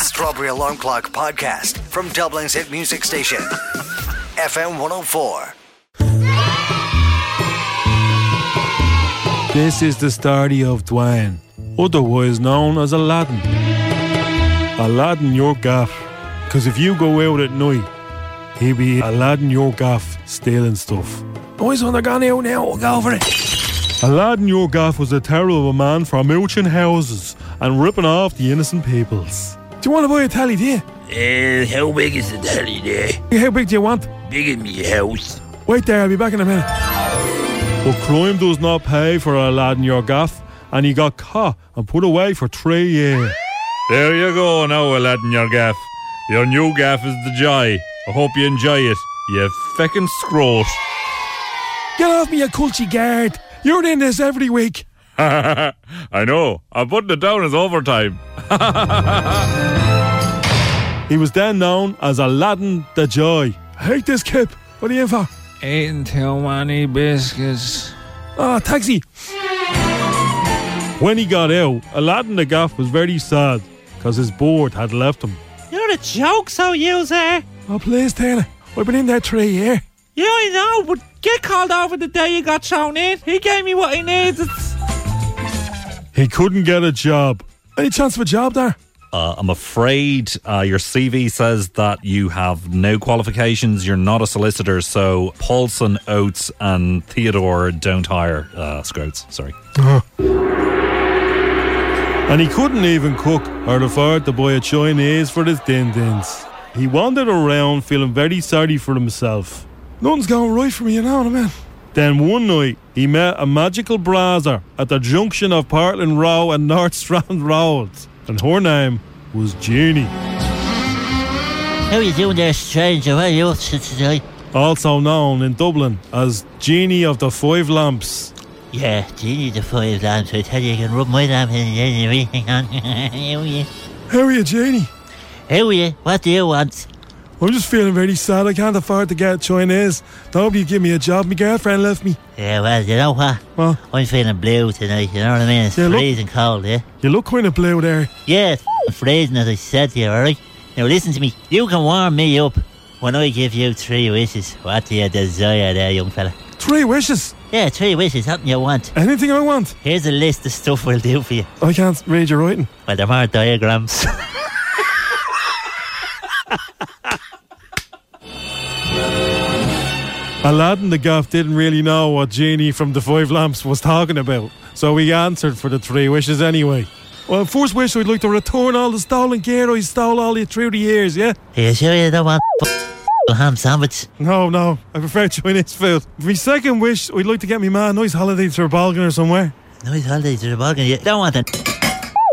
Strawberry Alarm Clock Podcast from Dublin's hit music station, FM 104. This is the story of Dwayne, otherwise known as Aladdin. Aladdin your gaff, because if you go out at night, he'll be Aladdin your gaff stealing stuff. Boys, when they're gone out now, we'll go for it. Aladdin your gaff was a terrible man for mooching houses and ripping off the innocent peoples. Do you want to buy a telly, do you? Uh, how big is the telly there? How big do you want? Big in me house. Wait there, I'll be back in a minute. But crime does not pay for Aladdin your gaff, and he got caught and put away for three years. There you go now, Aladdin, your gaff. Your new gaff is the joy. I hope you enjoy it, you feckin' scroat. Get off me, you culty guard. You're in this every week. I know. I'm putting it down as overtime. He was then known as Aladdin the Joy. I hate this kip. What are you in for? Eating too many biscuits. Oh, taxi. When he got out, Aladdin the Gaff was very sad because his board had left him. You're a joke, so you there. Oh, please, Taylor. I've been in there three years. Yeah, I know, but get called over the day you got shown in. He gave me what he needed. He couldn't get a job. Any chance of a job there? Uh, I'm afraid uh, your CV says that you have no qualifications. You're not a solicitor, so Paulson, Oates, and Theodore don't hire uh, Scroats. Sorry. And he couldn't even cook or afford to buy a Chinese for his din dins. He wandered around feeling very sorry for himself. Nothing's going right for me, you know what I mean? Then one night, he met a magical browser at the junction of Portland Row and North Strand Roads, and her name was Jeannie, How are you doing there, stranger? How are you up to today? also known in Dublin as Jeannie of the Five Lamps. Yeah, Genie of the five lamps. I tell you, you can rub my lamp in and everything on. How are you? How are you, Jeannie? How are you? What do you want? I'm just feeling very sad. I can't afford to get Chinese. Nobody give me a job. My girlfriend left me. Yeah, well, you know what? Well, I'm feeling blue tonight, you know what I mean? It's Yeah, look- freezing cold, yeah? you look kind of blue there. Yeah, it's freezing as I said to you, alright? Now listen to me. You can warm me up when I give you three wishes. What do you desire there, young fella? Three wishes. Yeah, three wishes, something you want. Anything I want. Here's a list of stuff we'll do for you. I can't read your writing. Well, there are diagrams. Aladdin the Gaff didn't really know what Genie from the Five Lamps was talking about, so he answered for the three wishes anyway. Well, first wish I'd like to return all the stolen gear I stole all the through the years, yeah? Are you sure you don't want ham sandwich? No, no, I prefer Chinese food. My second wish, I'd like to get me man a nice holiday to Balgan or somewhere. Nice holiday to bargain. You don't want a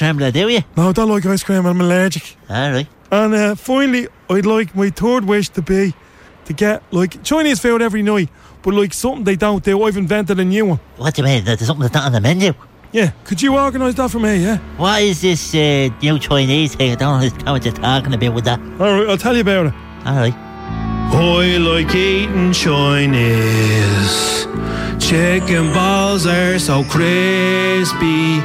trembler, do you? No, I don't like ice cream, I'm allergic. Alright. And uh, finally, I'd like my third wish to be to get like Chinese food every night, but like something they don't do. I've invented a new one. What do you mean? There's something that's not on the menu? Yeah, could you organise that for me? Yeah. What is this uh, new Chinese thing? I don't understand what you're talking about with that. All right, I'll tell you about it. Alright. I like eating Chinese. Chicken balls are so crispy.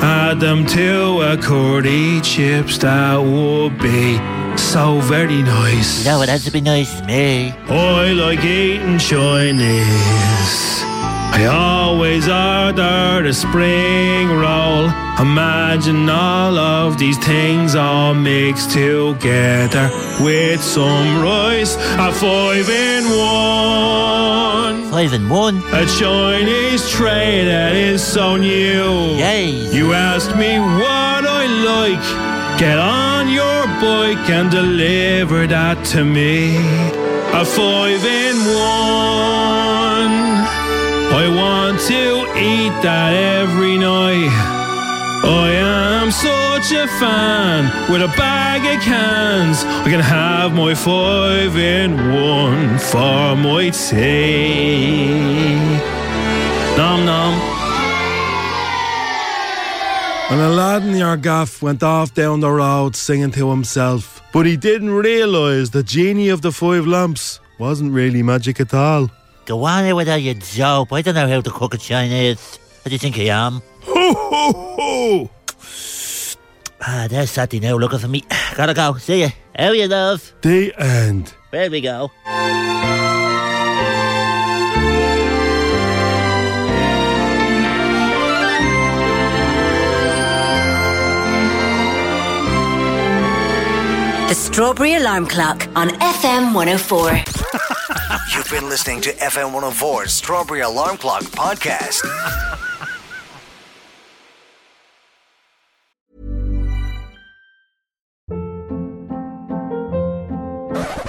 Add them to a curry chips, that would be so very nice. No, it has to be nice to me. I like eating Chinese. I always order the spring roll. Imagine all of these things all mixed together with some rice, a five in one. Five and one. A Chinese tray that is so new. Yay. You asked me what I like. Get on your bike and deliver that to me. A five in one. I want to eat that every night. I am such a fan with a bag of cans. I can have my five in one for my tea. Nom nom. And a lad in your went off down the road singing to himself. But he didn't realise the genie of the five lamps wasn't really magic at all. Go on here without your joke. I don't know how to cook a Chinese. What do you think I am? Ho ho ho! Ah, there's Satty now looking for me. Gotta go. See ya. How you, love? The end. Where we go? The Strawberry Alarm Clock on FM 104. You've been listening to FM 104's Strawberry Alarm Clock podcast.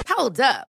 Hold up.